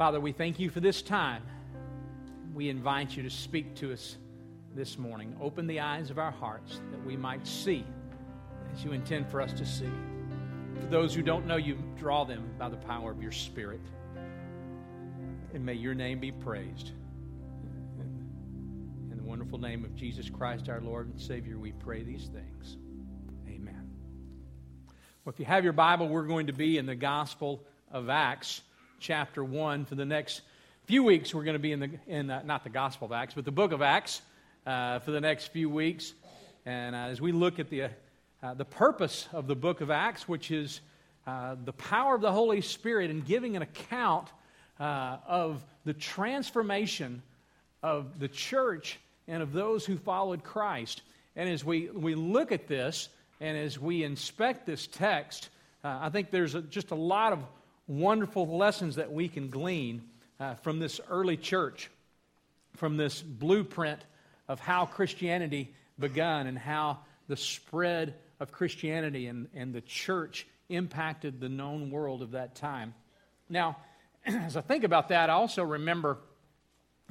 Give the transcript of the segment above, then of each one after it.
Father, we thank you for this time. We invite you to speak to us this morning. Open the eyes of our hearts that we might see as you intend for us to see. For those who don't know you, draw them by the power of your Spirit. And may your name be praised. In the wonderful name of Jesus Christ, our Lord and Savior, we pray these things. Amen. Well, if you have your Bible, we're going to be in the Gospel of Acts chapter 1 for the next few weeks. We're going to be in the, in, uh, not the Gospel of Acts, but the book of Acts uh, for the next few weeks. And uh, as we look at the, uh, the purpose of the book of Acts, which is uh, the power of the Holy Spirit in giving an account uh, of the transformation of the church and of those who followed Christ. And as we, we look at this and as we inspect this text, I think there's a, just a lot of wonderful lessons that we can glean uh, from this early church, from this blueprint of how Christianity begun and how the spread of Christianity and, and the church impacted the known world of that time. Now, as I think about that, I also remember,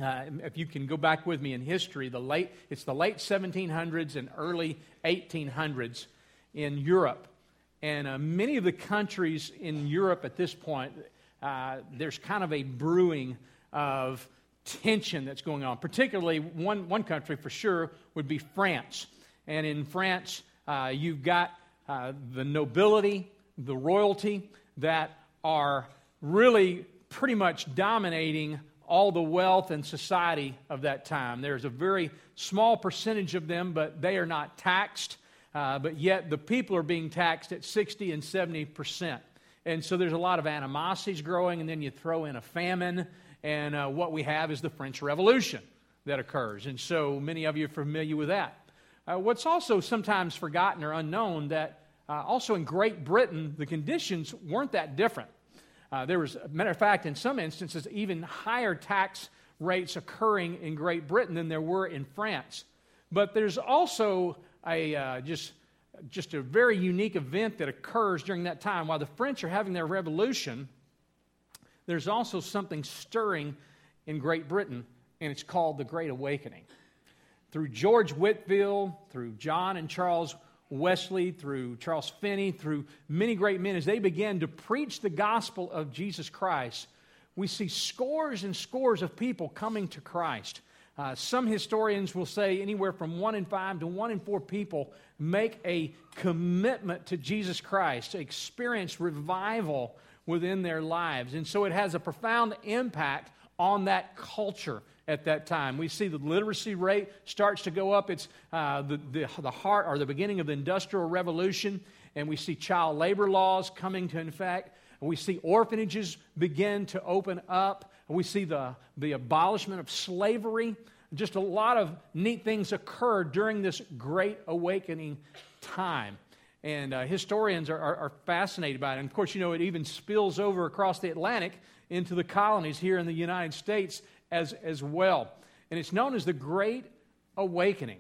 uh, if you can go back with me in history, the late, it's the late 1700s and early 1800s in Europe. And uh, many of the countries in Europe at this point, uh, there's kind of a brewing of tension that's going on. Particularly, one, one country for sure would be France. And in France, uh, you've got uh, the nobility, the royalty that are really pretty much dominating all the wealth and society of that time. There's a very small percentage of them, but they are not taxed. Uh, but yet the people are being taxed at 60 and 70 percent. And so there's a lot of animosities growing, and then you throw in a famine, and uh, what we have is the French Revolution that occurs. And so many of you are familiar with that. Uh, what's also sometimes forgotten or unknown that uh, also in Great Britain, the conditions weren't that different. Uh, there was, a matter of fact, in some instances, even higher tax rates occurring in Great Britain than there were in France. But there's also a uh, just just a very unique event that occurs during that time. While the French are having their revolution, there's also something stirring in Great Britain, and it's called the Great Awakening. Through George Whitefield, through John and Charles Wesley, through Charles Finney, through many great men, as they began to preach the gospel of Jesus Christ, we see scores and scores of people coming to Christ. Uh, some historians will say anywhere from one in five to one in four people make a commitment to Jesus Christ, experience revival within their lives. And so it has a profound impact on that culture at that time. We see the literacy rate starts to go up. It's uh, the, the, the heart or the beginning of the Industrial Revolution, and we see child labor laws coming to effect. We see orphanages begin to open up. We see the, the abolishment of slavery. Just a lot of neat things occur during this great awakening time. And uh, historians are, are, are, fascinated by it. And of course, you know, it even spills over across the Atlantic into the colonies here in the United States as, as well. And it's known as the Great Awakening.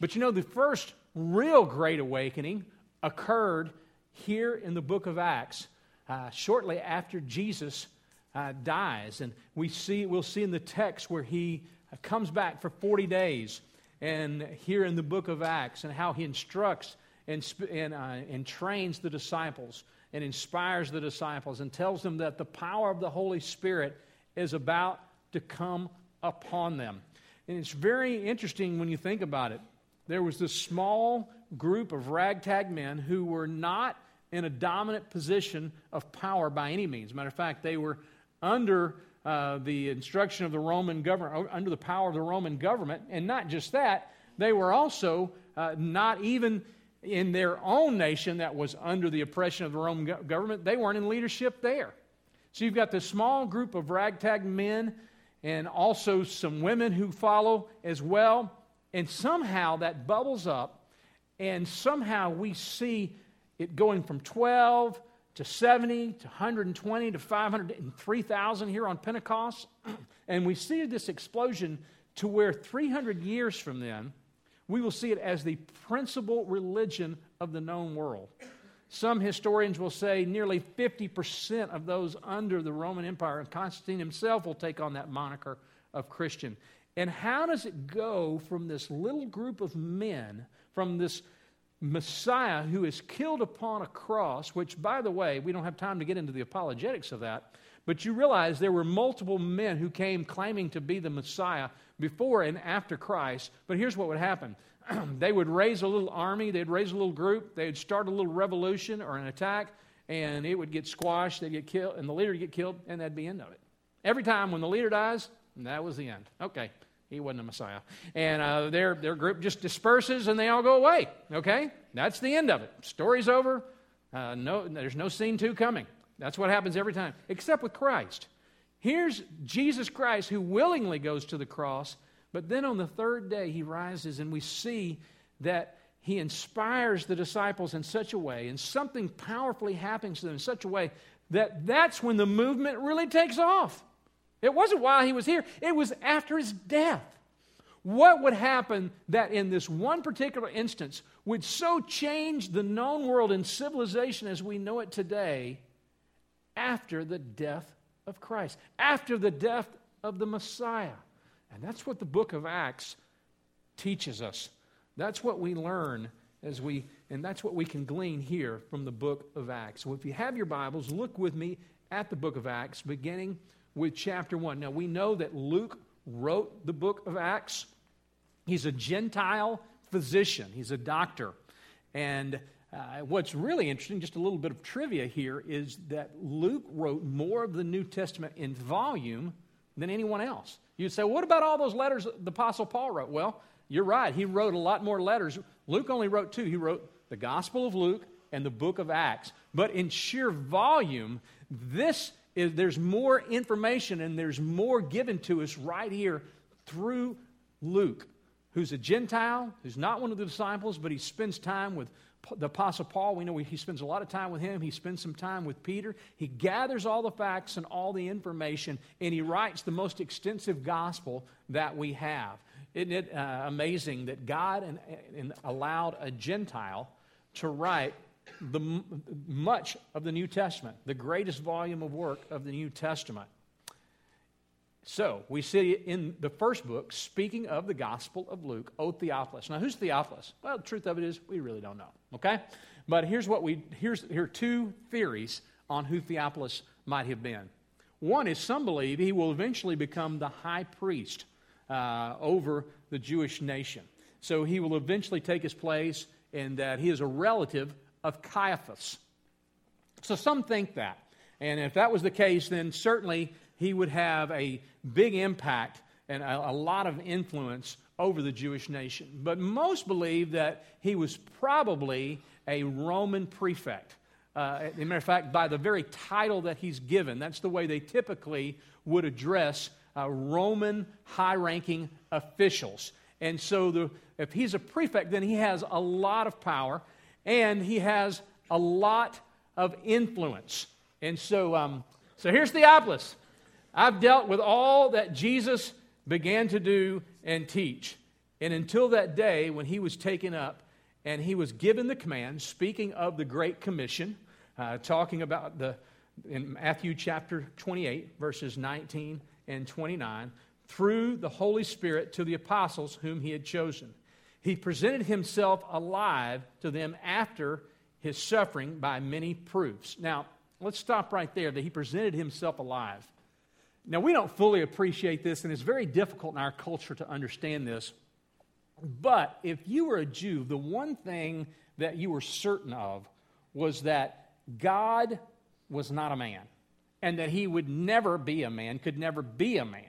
But you know, the first real Great Awakening occurred here in the book of Acts uh, shortly after Jesus uh, dies. And we see, we'll see in the text where he uh, comes back for 40 days. And here in the book of Acts, and how he instructs and, and, uh, and trains the disciples and inspires the disciples and tells them that the power of the Holy Spirit is about to come upon them. And it's very interesting when you think about it. There was this small group of ragtag men who were not in a dominant position of power by any means. Matter of fact, they were under uh, the instruction of the Roman government, uh, under the power of the Roman government. And not just that, they were also uh, not even in their own nation that was under the oppression of the Roman go- government, they weren't in leadership there. So you've got this small group of ragtag men and also some women who follow as well. And somehow that bubbles up, and somehow we see it going from 12 to 70 to 120 to 500 and 3,000 here on Pentecost. and we see this explosion to where 300 years from then, we will see it as the principal religion of the known world. some historians will say nearly 50% of those under the Roman Empire, and Constantine himself will take on that moniker of Christian. And how does it go from this little group of men, from this Messiah who is killed upon a cross, which, by the way, we don't have time to get into the apologetics of that, but you realize there were multiple men who came claiming to be the Messiah before and after Christ. But here's what would happen they would raise a little army, they'd raise a little group, they'd start a little revolution or an attack, and it would get squashed, they'd get killed, and the leader would get killed, and that'd be the end of it. Every time when the leader dies, that was the end. Okay, he wasn't a Messiah. And uh, their, their group just disperses and they all go away. Okay? That's the end of it. Story's over. Uh, no, there's no scene two coming. That's what happens every time, except with Christ. Here's Jesus Christ who willingly goes to the cross but then on the third day, he rises, and we see that he inspires the disciples in such a way, and something powerfully happens to them in such a way that that's when the movement really takes off. It wasn't while he was here, it was after his death. What would happen that in this one particular instance would so change the known world and civilization as we know it today after the death of Christ, after the death of the Messiah? And that's what the book of Acts teaches us. That's what we learn as we, and that's what we can glean here from the book of Acts. So if you have your Bibles, look with me at the book of Acts, beginning with chapter 1. Now we know that Luke wrote the book of Acts. He's a Gentile physician, he's a doctor. And uh, what's really interesting, just a little bit of trivia here, is that Luke wrote more of the New Testament in volume than anyone else. You'd say, what about all those letters the Apostle Paul wrote? Well, you're right. He wrote a lot more letters. Luke only wrote two. He wrote the Gospel of Luke and the book of Acts. But in sheer volume, this is, there's more information and there's more given to us right here through Luke, who's a Gentile, who's not one of the disciples, but he spends time with the Apostle Paul, we know he spends a lot of time with him. He spends some time with Peter. He gathers all the facts and all the information, and he writes the most extensive gospel that we have. Isn't it uh, amazing that God and, and allowed a Gentile to write the, much of the New Testament, the greatest volume of work of the New Testament? So, we see in the first book, speaking of the Gospel of Luke, O Theophilus. Now, who's Theophilus? Well, the truth of it is, we really don't know, okay? But here's what we, here's, here are two theories on who Theophilus might have been. One is some believe he will eventually become the high priest uh, over the Jewish nation. So he will eventually take his place, and that he is a relative of Caiaphas. So some think that. And if that was the case, then certainly he would have a big impact and a, a lot of influence over the Jewish nation. But most believe that he was probably a Roman prefect. Uh, as a matter of fact, by the very title that he's given, that's the way they typically would address uh, Roman high ranking officials. And so, the, if he's a prefect, then he has a lot of power and he has a lot of influence. And so, um, so here's Theophilus. I've dealt with all that Jesus began to do and teach. And until that day when he was taken up and he was given the command, speaking of the Great Commission, uh, talking about the, in Matthew chapter 28, verses 19 and 29, through the Holy Spirit to the apostles whom he had chosen. He presented himself alive to them after his suffering by many proofs. Now, let's stop right there that he presented himself alive. Now, we don't fully appreciate this, and it's very difficult in our culture to understand this. But if you were a Jew, the one thing that you were certain of was that God was not a man, and that he would never be a man, could never be a man.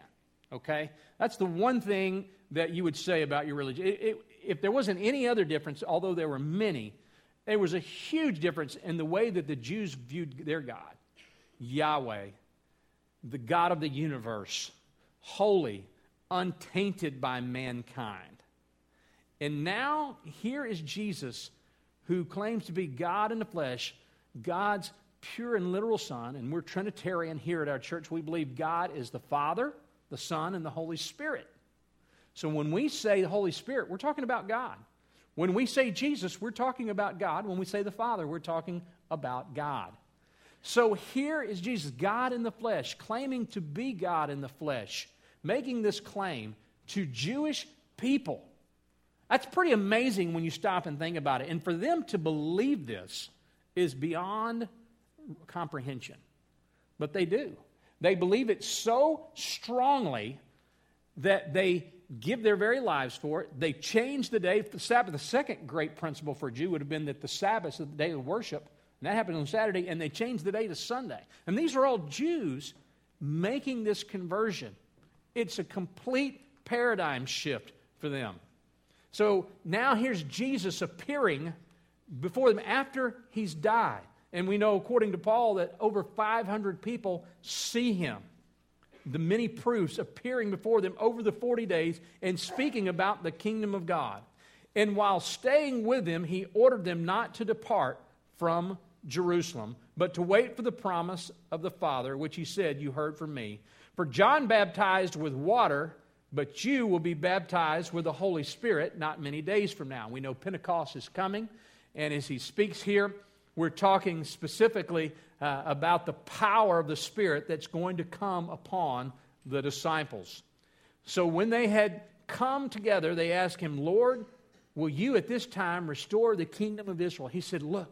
Okay? That's the one thing that you would say about your religion. It, it, if there wasn't any other difference, although there were many, there was a huge difference in the way that the Jews viewed their God. Yahweh the God of the universe, holy, untainted by mankind. And now here is Jesus who claims to be God in the flesh, God's pure and literal Son. And we're Trinitarian here at our church. We believe God is the Father, the Son, and the Holy Spirit. So when we say the Holy Spirit, we're talking about God. When we say Jesus, we're talking about God. When we say the Father, we're talking about God. So here is Jesus, God in the flesh, claiming to be God in the flesh, making this claim to Jewish people. That's pretty amazing when you stop and think about it. And for them to believe this is beyond comprehension. But they do. They believe it so strongly that they give their very lives for it. They change the day of the Sabbath. The second great principle for a Jew would have been that the Sabbath is the day of worship. And that happened on Saturday, and they changed the day to Sunday. And these are all Jews making this conversion. It's a complete paradigm shift for them. So now here's Jesus appearing before them after he's died. And we know, according to Paul, that over 500 people see him. The many proofs appearing before them over the 40 days and speaking about the kingdom of God. And while staying with them, he ordered them not to depart from Jerusalem, but to wait for the promise of the Father, which he said, You heard from me. For John baptized with water, but you will be baptized with the Holy Spirit not many days from now. We know Pentecost is coming, and as he speaks here, we're talking specifically uh, about the power of the Spirit that's going to come upon the disciples. So when they had come together, they asked him, Lord, will you at this time restore the kingdom of Israel? He said, Look,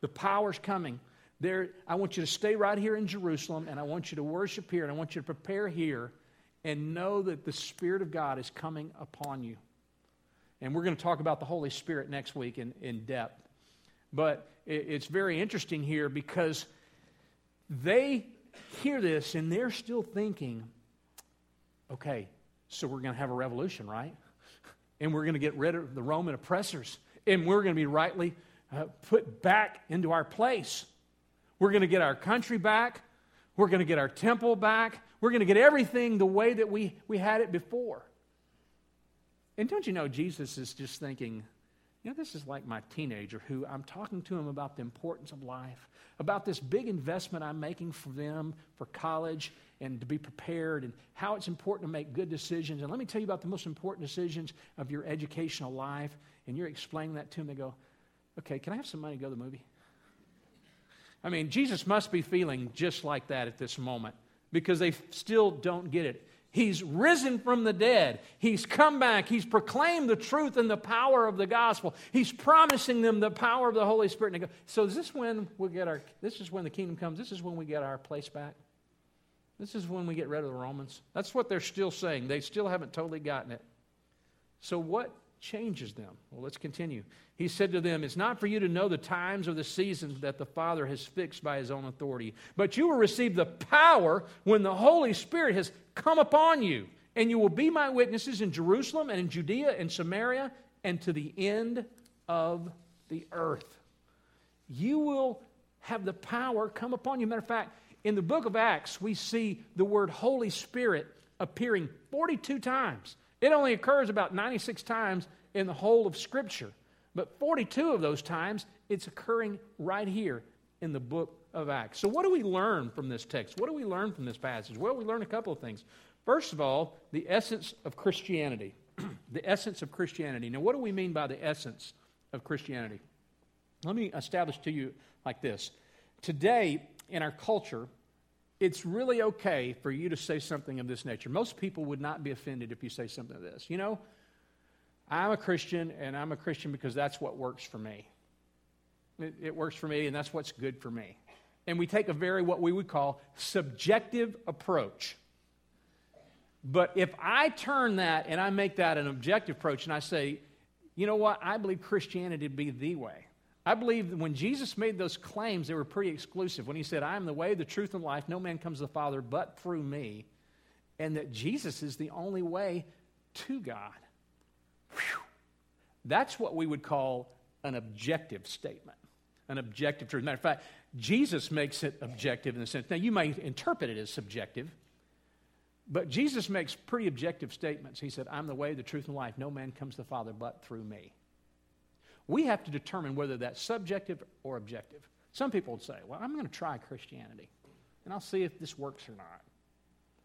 the power's coming. There, I want you to stay right here in Jerusalem, and I want you to worship here, and I want you to prepare here, and know that the Spirit of God is coming upon you. And we're going to talk about the Holy Spirit next week in, in depth. But it's very interesting here because they hear this and they're still thinking, okay, so we're going to have a revolution, right? And we're going to get rid of the Roman oppressors, and we're going to be rightly uh, put back into our place. We're going to get our country back. We're going to get our temple back. We're going to get everything the way that we, we had it before. And don't you know, Jesus is just thinking, you know, this is like my teenager who I'm talking to him about the importance of life, about this big investment I'm making for them for college and to be prepared, and how it's important to make good decisions. And let me tell you about the most important decisions of your educational life. And you're explaining that to them. They go, okay, can I have some money to go to the movie? I mean, Jesus must be feeling just like that at this moment because they still don't get it. He's risen from the dead. He's come back. He's proclaimed the truth and the power of the gospel. He's promising them the power of the Holy Spirit. So is this when we get our this is when the kingdom comes? This is when we get our place back? This is when we get rid of the Romans? That's what they're still saying. They still haven't totally gotten it. So what changes them. Well, let's continue. He said to them, It's not for you to know the times or the seasons that the Father has fixed by his own authority, but you will receive the power when the Holy Spirit has come upon you, and you will be my witnesses in Jerusalem and in Judea and Samaria and to the end of the earth. You will have the power come upon you. Matter of fact, in the book of Acts, we see the word Holy Spirit appearing 42 times. It only occurs about 96 times in the whole of Scripture, but 42 of those times it's occurring right here in the book of Acts. So, what do we learn from this text? What do we learn from this passage? Well, we learn a couple of things. First of all, the essence of Christianity. the essence of Christianity. Now, what do we mean by the essence of Christianity? Let me establish to you like this. Today, in our culture, it's really okay for you to say something of this nature. Most people would not be offended if you say something of this. You know, I'm a Christian, and I'm a Christian because that's what works for me. It, it, works for me, and that's what's good for me. And we take a very, what we would call, subjective approach. But if I turn that and I make that an objective approach and I say, you know what, I believe Christianity to be the way. I believe that when Jesus made those claims, they were pretty exclusive. When he said, I am the way, the truth, and life, no man comes to the Father but through me, and that Jesus is the only way to God. Whew. That's what we would call an objective statement, an objective truth. Matter of fact, Jesus makes it objective in the sense. Now, you may interpret it as subjective, but Jesus makes pretty objective statements. He said, I'm the way, the truth, and life. No man comes to the Father but through me. We have to determine whether that's subjective or objective. Some people would say, well, I'm going to try Christianity, and I'll see if this works or not.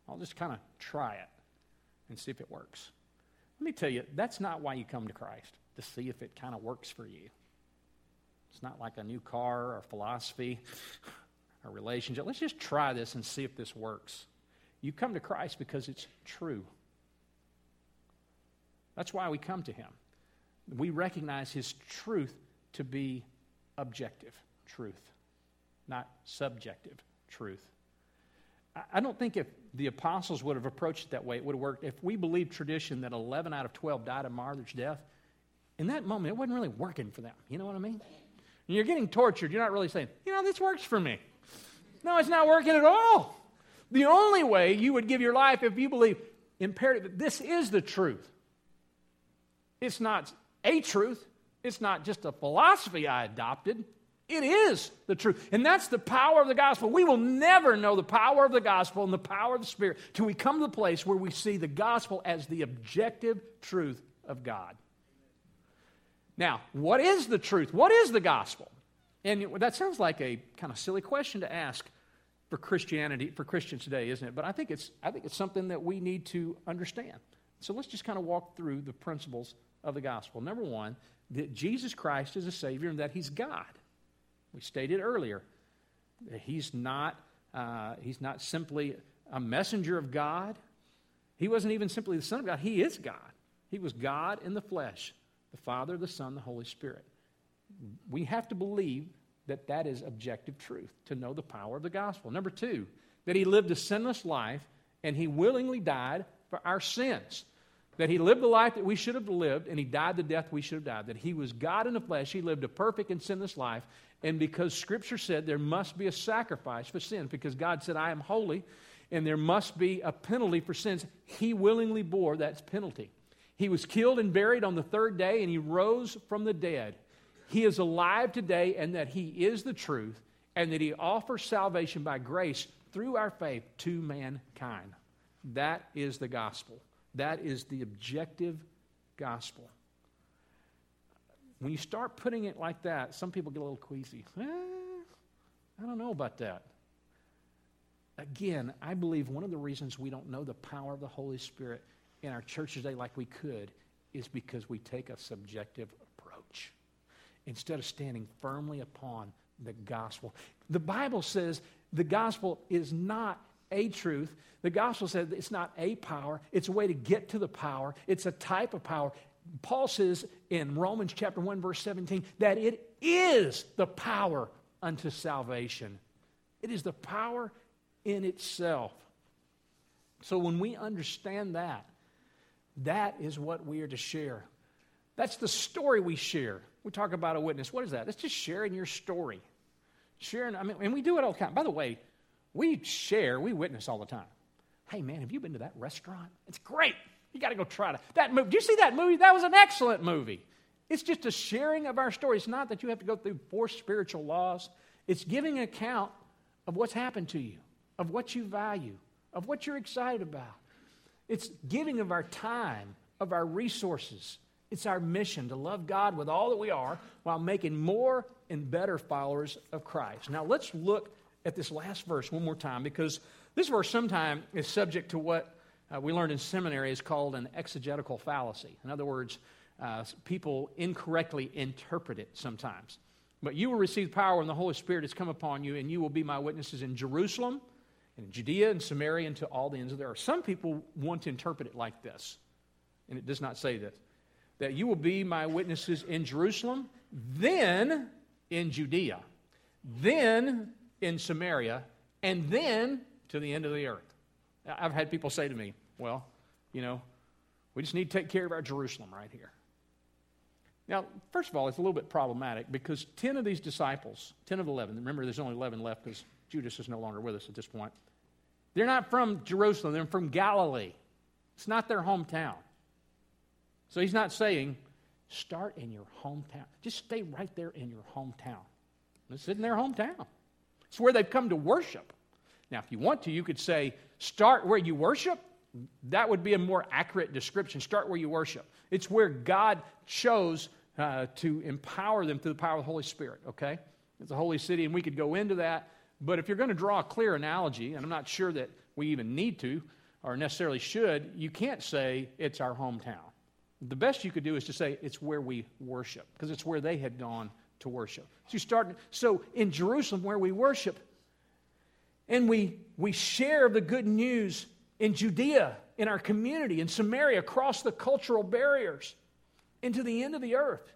I'll just kind of try it and see if it works. Let me tell you, that's not why you come to Christ. to see if it kind of works for you. It's not like a new car or philosophy or relationship. Let's just try this and see if this works. You come to Christ because it's true. That's why we come to Him. We recognize His truth to be objective truth, not subjective truth. I don't think if the apostles would have approached it that way, it would have worked. If we believe tradition that 11 out of 12 died a martyr's death, in that moment, it wasn't really working for them. You know what I mean? You're getting tortured, you're not really saying, you know, this works for me. No, it's not working at all. The only way you would give your life if you believe imperative this is the truth. It's not a truth, it's not just a philosophy I adopted. It is the truth. And that's the power of the gospel. We will never know the power of the gospel and the power of the Spirit till we come to the place where we see the gospel as the objective truth of God. Now, what is the truth? What is the gospel? And that sounds like a kind of silly question to ask for Christianity, for Christians today, isn't it? But I think it's, I think it's something that we need to understand. So let's just kind of walk through the principles of the gospel. Number one, that Jesus Christ is a Savior and that He's God. We stated earlier that he's not, uh, he's not simply a messenger of God. He wasn't even simply the Son of God. He is God. He was God in the flesh, the Father, the Son, the Holy Spirit. We have to believe that that is objective truth to know the power of the gospel. Number two, that he lived a sinless life and he willingly died for our sins. That he lived the life that we should have lived and he died the death we should have died. That he was God in the flesh. He lived a perfect and sinless life and because Scripture said there must be a sacrifice for sins, because God said, I am holy, and there must be a penalty for sins, He willingly bore that penalty. He was killed and buried on the third day, and He rose from the dead. He is alive today, and that He is the truth, and that He offers salvation by grace through our faith to mankind. That is the gospel. That is the objective gospel. When you start putting it like that, some people get a little queasy. Eh, I don't know about that. Again, I believe one of the reasons we don't know the power of the Holy Spirit in our church today like we could is because we take a subjective approach instead of standing firmly upon the gospel. The Bible says the gospel is not a truth. The gospel says it's not a power, it's a way to get to the power, it's a type of power, Paul says in Romans chapter 1 verse 17 that it is the power unto salvation. It is the power in itself. So when we understand that, that is what we are to share. That's the story we share. We talk about a witness. What is that? It's just sharing your story. Sharing, I mean, and we do it all the time. By the way, we share, we witness all the time. Hey man, have you been to that restaurant? It's great. You got to go try to. That movie, did you see that movie? That was an excellent movie. It's just a sharing of our story. It's not that you have to go through four spiritual laws. It's giving an account of what's happened to you, of what you value, of what you're excited about. It's giving of our time, of our resources. It's our mission to love God with all that we are while making more and better followers of Christ. Now, let's look at this last verse one more time because this verse sometime is subject to what uh, we learned in seminary is called an exegetical fallacy. In other words, uh, people incorrectly interpret it sometimes. But you will receive power when the Holy Spirit has come upon you, and you will be my witnesses in Jerusalem, and in Judea, and Samaria, and to all the ends of the earth. Some people want to interpret it like this, and it does not say this that you will be my witnesses in Jerusalem, then in Judea, then in Samaria, and then to the end of the earth. I've had people say to me, well, you know, we just need to take care of our Jerusalem right here. Now, first of all, it's a little bit problematic because 10 of these disciples, 10 of 11, remember there's only 11 left because Judas is no longer with us at this point. They're not from Jerusalem, they're from Galilee. It's not their hometown. So he's not saying, start in your hometown. Just stay right there in your hometown. It's in their hometown. It's where they've come to worship. Now, if you want to, you could say, start where you worship that would be a more accurate description. Start where you worship. It's where God chose uh, to empower them through the power of the Holy Spirit, okay? It's a holy city, and we could go into that. But if you're going to draw a clear analogy, and I'm not sure that we even need to or necessarily should, you can't say it's our hometown. The best you could do is to say it's where we worship, because it's where they had gone to worship. So you start so in Jerusalem where we worship, and we we share the good news in Judea, in our community, in Samaria, across the cultural barriers, into the end of the earth.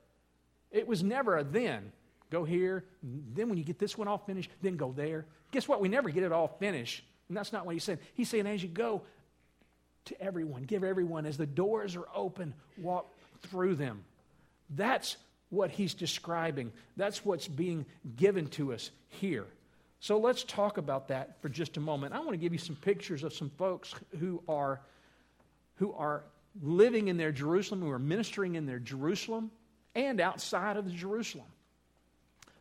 It was never a then. Go here, then when you get this one all finished, then go there. Guess what? We never get it all finished. And that's not what he's saying. He's saying, as you go to everyone, give everyone, as the doors are open, walk through them. That's what he's describing. That's what's being given to us here. So let's talk about that for just a moment. I want to give you some pictures of some folks who are, who are living in their Jerusalem, who are ministering in their Jerusalem and outside of the Jerusalem.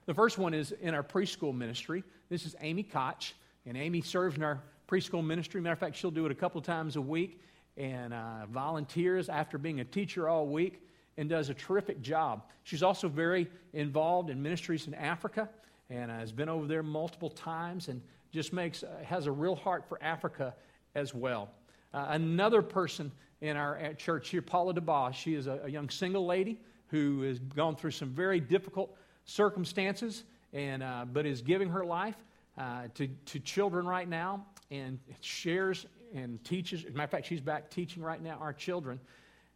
The first one is in our preschool ministry. This is Amy Koch, and Amy serves in our preschool ministry. Matter of fact, she'll do it a couple times a week and uh, volunteers after being a teacher all week and does a terrific job. She's also very involved in ministries in Africa and uh, has been over there multiple times and just makes uh, has a real heart for Africa as well. Uh, another person in our church here, Paula DeBoss, she is a, a young single lady who has gone through some very difficult circumstances, and, uh, but is giving her life uh, to, to children right now and shares and teaches. As a matter of fact, she's back teaching right now our children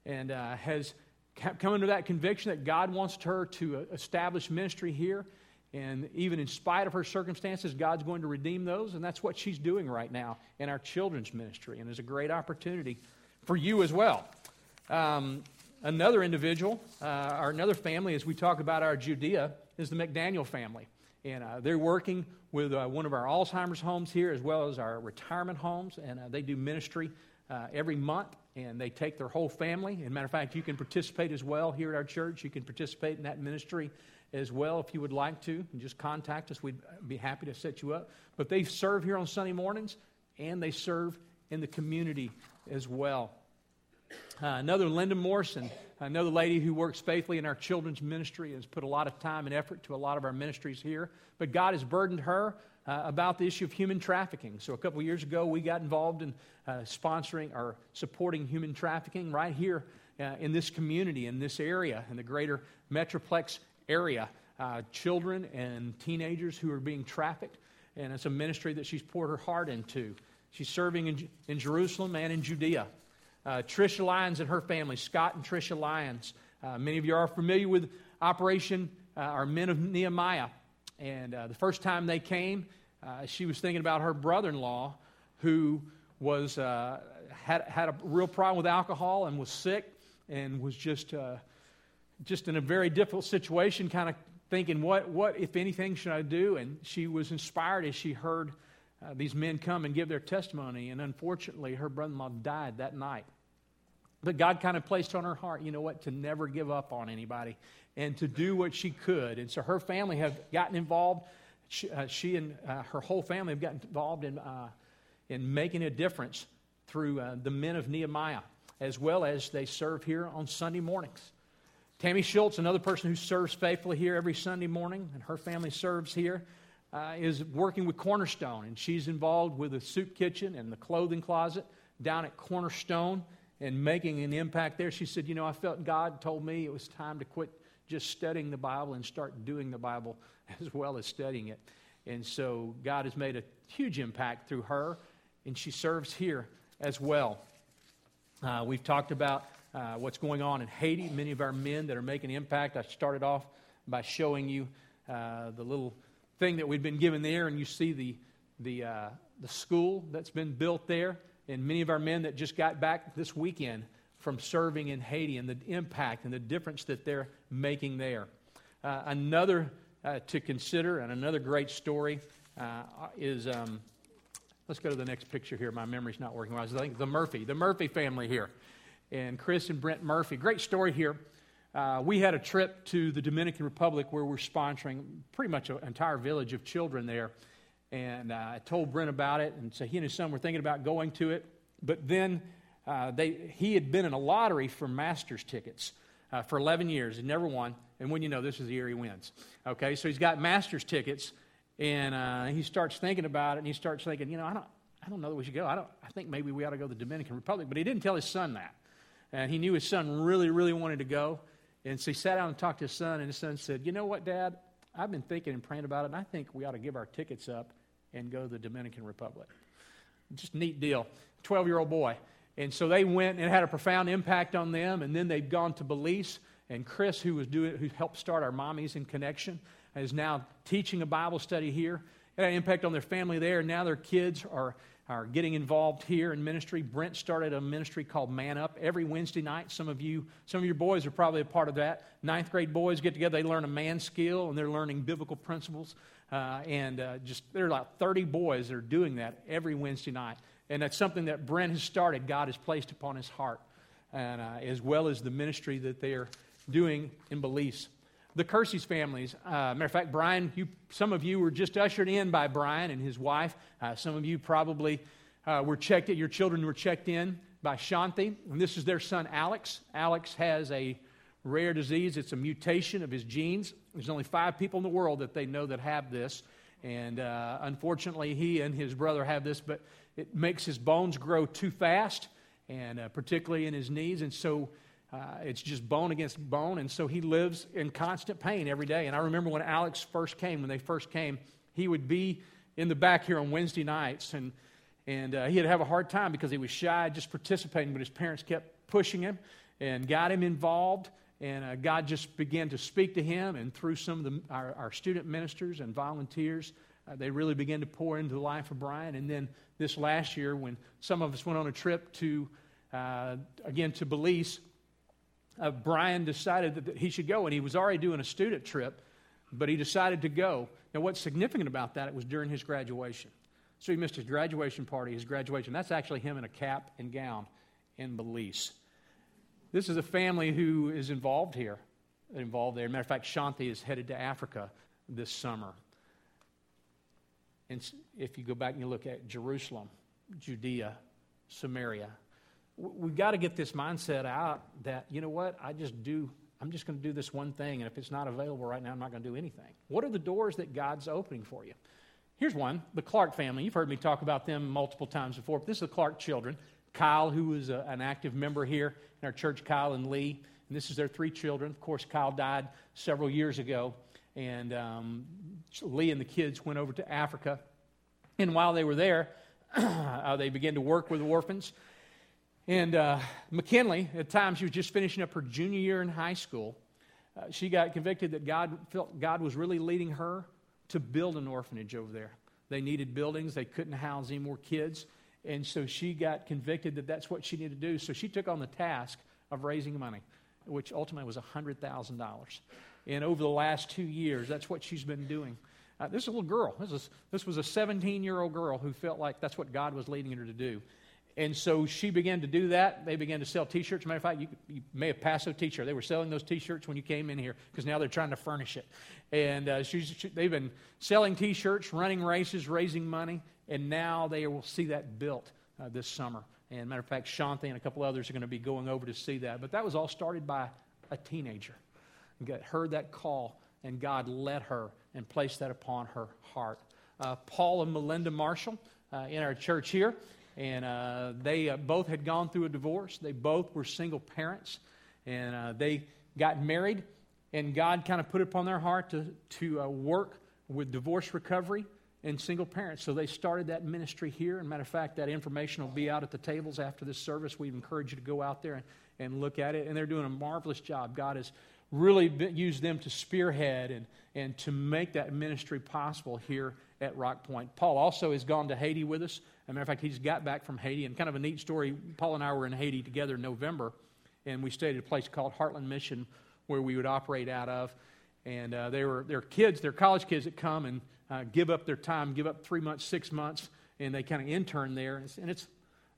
and uh, has come into that conviction that God wants her to uh, establish ministry here. And even in spite of her circumstances, God's going to redeem those. And that's what she's doing right now in our children's ministry. And is a great opportunity for you as well. Um, another individual, uh, or another family, as we talk about our Judea, is the McDaniel family. And uh, they're working with uh, one of our Alzheimer's homes here, as well as our retirement homes. And uh, they do ministry uh, every month, and they take their whole family. And matter of fact, you can participate as well here at our church. You can participate in that ministry as well if you would like to. And just contact us. We'd be happy to set you up. But they serve here on Sunday mornings, and they serve in the community as well. Uh, another, Linda Morrison, another lady who works faithfully in our children's ministry, has put a lot of time and effort to a lot of our ministries here. But God has burdened her uh, about the issue of human trafficking. So a couple years ago, we got involved in uh, sponsoring or supporting human trafficking right here uh, in this community, in this area, in the greater Metroplex area. Uh, children and teenagers who are being trafficked. And it's a ministry that she's poured her heart into. She's serving in, in Jerusalem and in Judea. Uh, Tricia Lyons and her family, Scott and Tricia Lyons. Uh, many of you are familiar with Operation uh, our Men of Nehemiah. And uh, the first time they came, uh, she was thinking about her brother in law who was, uh, had, had a real problem with alcohol and was sick and was just, just in a very difficult situation, kind of thinking, what, what, if anything, should I do? And she was inspired as she heard these men come and give their testimony. And unfortunately, her brother in law died that night. But God kind of placed on her heart, you know what, to never give up on anybody and to do what she could. And so her family have gotten involved. She, uh, she and uh, her whole family have gotten involved in, uh, in making a difference through uh, the men of Nehemiah, as well as they serve here on Sunday mornings. Tammy Schultz, another person who serves faithfully here every Sunday morning, and her family serves here, uh, is working with Cornerstone. And she's involved with the soup kitchen and the clothing closet down at Cornerstone and making an impact there. She said, You know, I felt God told me it was time to quit just studying the Bible and start doing the Bible as well as studying it. And so God has made a huge impact through her, and she serves here as well. Uh, we've talked about uh, what's going on in Haiti, many of our men that are making impact. I started off by showing you uh, the little thing that we've been given there, and you see the, the, uh, the school that's been built there and many of our men that just got back this weekend from serving in Haiti and the impact and the difference that they're making there. Uh, another uh, to consider and another great story uh, is um, let's go to the next picture here. My memory's not working well. I think the Murphy, the Murphy family here. And Chris and Brent Murphy. Great story here. Uh, we had a trip to the Dominican Republic where we're sponsoring pretty much an entire village of children there. And uh, I told Brent about it, and so he and his son were thinking about going to it. But then uh, they, he had been in a lottery for Masters tickets uh, for 11 years and never won. And when you know, this is the year he wins. Okay, so he's got Masters tickets, and uh, he starts thinking about it, and he starts thinking, you know, I don't, I don't know that we should go. I, don't, I think maybe we ought to go to the Dominican Republic. But he didn't tell his son that. And he knew his son really, really wanted to go. And so he sat down and talked to his son, and his son said, You know what, Dad? I've been thinking and praying about it, and I think we ought to give our tickets up and go to the Dominican Republic. Just neat deal. 12 year old boy. And so they went and it had a profound impact on them. And then they've gone to Belize. And Chris, who was doing, who helped start our Mommies in Connection, is now teaching a Bible study here. It had an impact on their family there. And now their kids are, are getting involved here in ministry. Brent started a ministry called Man Up every Wednesday night. Some of you, some of your boys are probably a part of that. Ninth grade boys get together, they learn a man skill, and they're learning biblical principles. Uh, and uh, just there are like 30 boys that are doing that every Wednesday night. And that's something that Brent has started, God has placed upon his heart, and, uh, as well as the ministry that they are doing in Belize. The Kersey's families, uh, matter of fact, Brian, you, some of you were just ushered in by Brian and his wife. Uh, some of you probably uh, were checked, your children were checked in by Shanti. And this is their son, Alex. Alex has a rare disease, it's a mutation of his genes. There's only five people in the world that they know that have this. And uh, unfortunately, he and his brother have this, but it makes his bones grow too fast, and uh, particularly in his knees. And so uh, it's just bone against bone. And so he lives in constant pain every day. And I remember when Alex first came, when they first came, he would be in the back here on Wednesday nights. And, and uh, he'd have a hard time because he was shy just participating, but his parents kept pushing him and got him involved. And uh, God just began to speak to him, and through some of the, our, our student ministers and volunteers, uh, they really began to pour into the life of Brian. And then this last year, when some of us went on a trip to, uh, again, to Belize, uh, Brian decided that, he should go. And he was already doing a student trip, but he decided to go. Now, what's significant about that, it was during his graduation. So he missed his graduation party, his graduation. That's actually him in a cap and gown in Belize. This is a family who is involved here, involved there. Matter of fact, Shanti is headed to Africa this summer. And if you go back and you look at Jerusalem, Judea, Samaria, we've got to get this mindset out that, you know what, I just do, I'm just going to do this one thing, and if it's not available right now, I'm not going to do anything. What are the doors that God's opening for you? Here's one the Clark family. You've heard me talk about them multiple times before, this is the Clark children. Kyle, who is a, an active member here in our church, Kyle and Lee. And this is their three children. Of course, Kyle died several years ago, and um, Lee and the kids went over to Africa. And while they were there, uh, they began to work with orphans. And uh, McKinley, at times, she was just finishing up her junior year in high school. Uh, she got convicted that God felt God was really leading her to build an orphanage over there. They needed buildings, they couldn't house any more kids. And so she got convicted that that's what she needed to do. So she took on the task of raising money, which ultimately was $100,000. And over the last two years, that's what she's been doing. Uh, this is a little girl. This, is, this was a 17 year old girl who felt like that's what God was leading her to do. And so she began to do that. They began to sell t shirts. Matter of fact, you, you may have passed a t shirt. They were selling those t shirts when you came in here because now they're trying to furnish it. And uh, she, they've been selling t shirts, running races, raising money and now they will see that built uh, this summer. And matter of fact, Shanti and a couple others are going to be going over to see that. But that was all started by a teenager. Got, heard that call, and God led her and placed that upon her heart. Uh, Paul and Melinda Marshall uh, in our church here, and uh, they uh, both had gone through a divorce. They both were single parents, and uh, they got married, and God kind of put it upon their heart to, to work with divorce recovery and single parents. So they started that ministry here. And matter of fact, that information will be out at the tables after this service. We encourage you to go out there and, and look at it. And they're doing a marvelous job. God has really been, used them to spearhead and, and to make that ministry possible here at Rock Point. Paul also has gone to Haiti with us. As a matter of fact, he's got back from Haiti. And kind of a neat story Paul and I were in Haiti together in November, and we stayed at a place called Heartland Mission where we would operate out of. And uh, they were, they're kids, they're college kids that come and uh, give up their time, give up three months, six months, and they kind of intern there. And it's, and it's,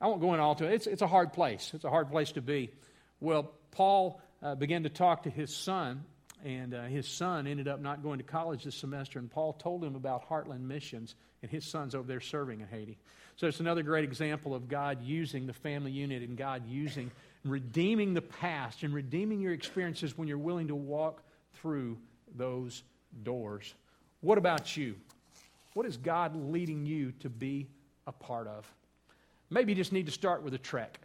I won't go into all to it. It's, it's a hard place. It's a hard place to be. Well, Paul uh, began to talk to his son, and uh, his son ended up not going to college this semester. And Paul told him about Heartland Missions, and his son's over there serving in Haiti. So it's another great example of God using the family unit and God using, redeeming the past and redeeming your experiences when you're willing to walk through those doors. What about you? What is God leading you to be a part of? Maybe you just need to start with a trek.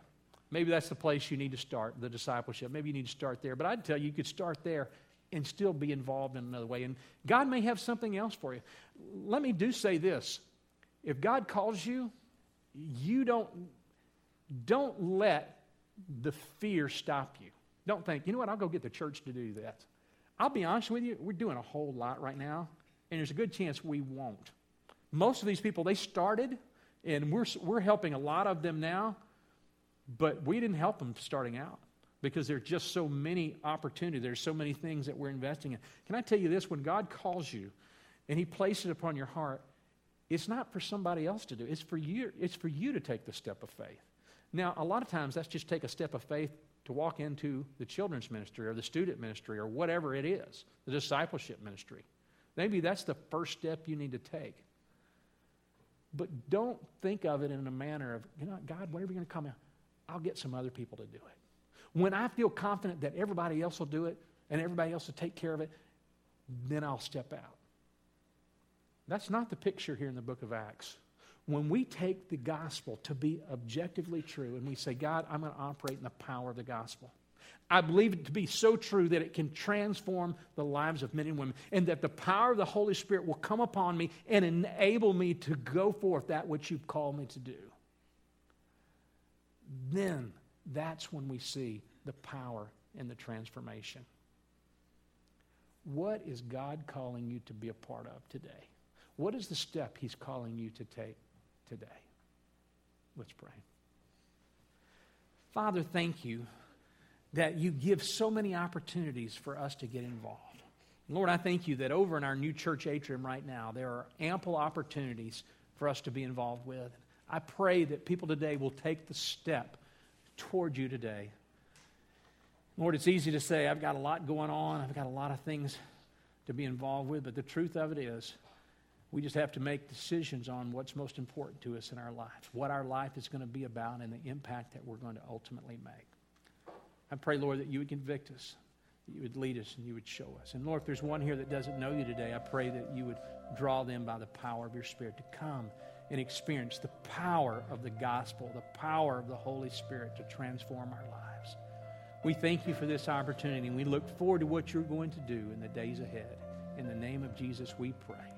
Maybe that's the place you need to start, the discipleship. Maybe you need to start there. But I'd tell you, you could start there and still be involved in another way. And God may have something else for you. Let me do say this. If God calls you, you don't don't let the fear stop you. Don't think, you know what, I'll go get the church to do that. I'll be honest with you, we're doing a whole lot right now, and there's a good chance we won't. Most of these people, they started, and we're, we're helping a lot of them now, but we didn't help them starting out because there are just so many opportunities. There's so many things that we're investing in. Can I tell you this? When God calls you and He places it upon your heart, it's not for somebody else to do. It's for you. It's for you to take the step of faith. Now, a lot of times that's just take a step of faith to walk into the children's ministry or the student ministry or whatever it is, the discipleship ministry. Maybe that's the first step you need to take. But don't think of it in a manner of, you know, God, whatever you're going to come out, I'll get some other people to do it. When I feel confident that everybody else will do it and everybody else will take care of it, then I'll step out. That's not the picture here in the book of Acts. When we take the gospel to be objectively true and we say, God, I'm going to operate in the power of the gospel. I believe it to be so true that it can transform the lives of men and women, and that the power of the Holy Spirit will come upon me and enable me to go forth that which you've called me to do. Then that's when we see the power and the transformation. What is God calling you to be a part of today? What is the step He's calling you to take today? Let's pray. Father, thank you that you give so many opportunities for us to get involved. Lord, I thank you that over in our new church atrium right now, there are ample opportunities for us to be involved with. I pray that people today will take the step toward you today. Lord, it's easy to say, I've got a lot going on, I've got a lot of things to be involved with, but the truth of it is, we just have to make decisions on what's most important to us in our life, what our life is going to be about, and the impact that we're going to ultimately make. I pray, Lord, that you would convict us, that you would lead us, and you would show us. And Lord, if there's one here that doesn't know you today, I pray that you would draw them by the power of your Spirit to come and experience the power of the gospel, the power of the Holy Spirit to transform our lives. We thank you for this opportunity, and we look forward to what you're going to do in the days ahead. In the name of Jesus, we pray.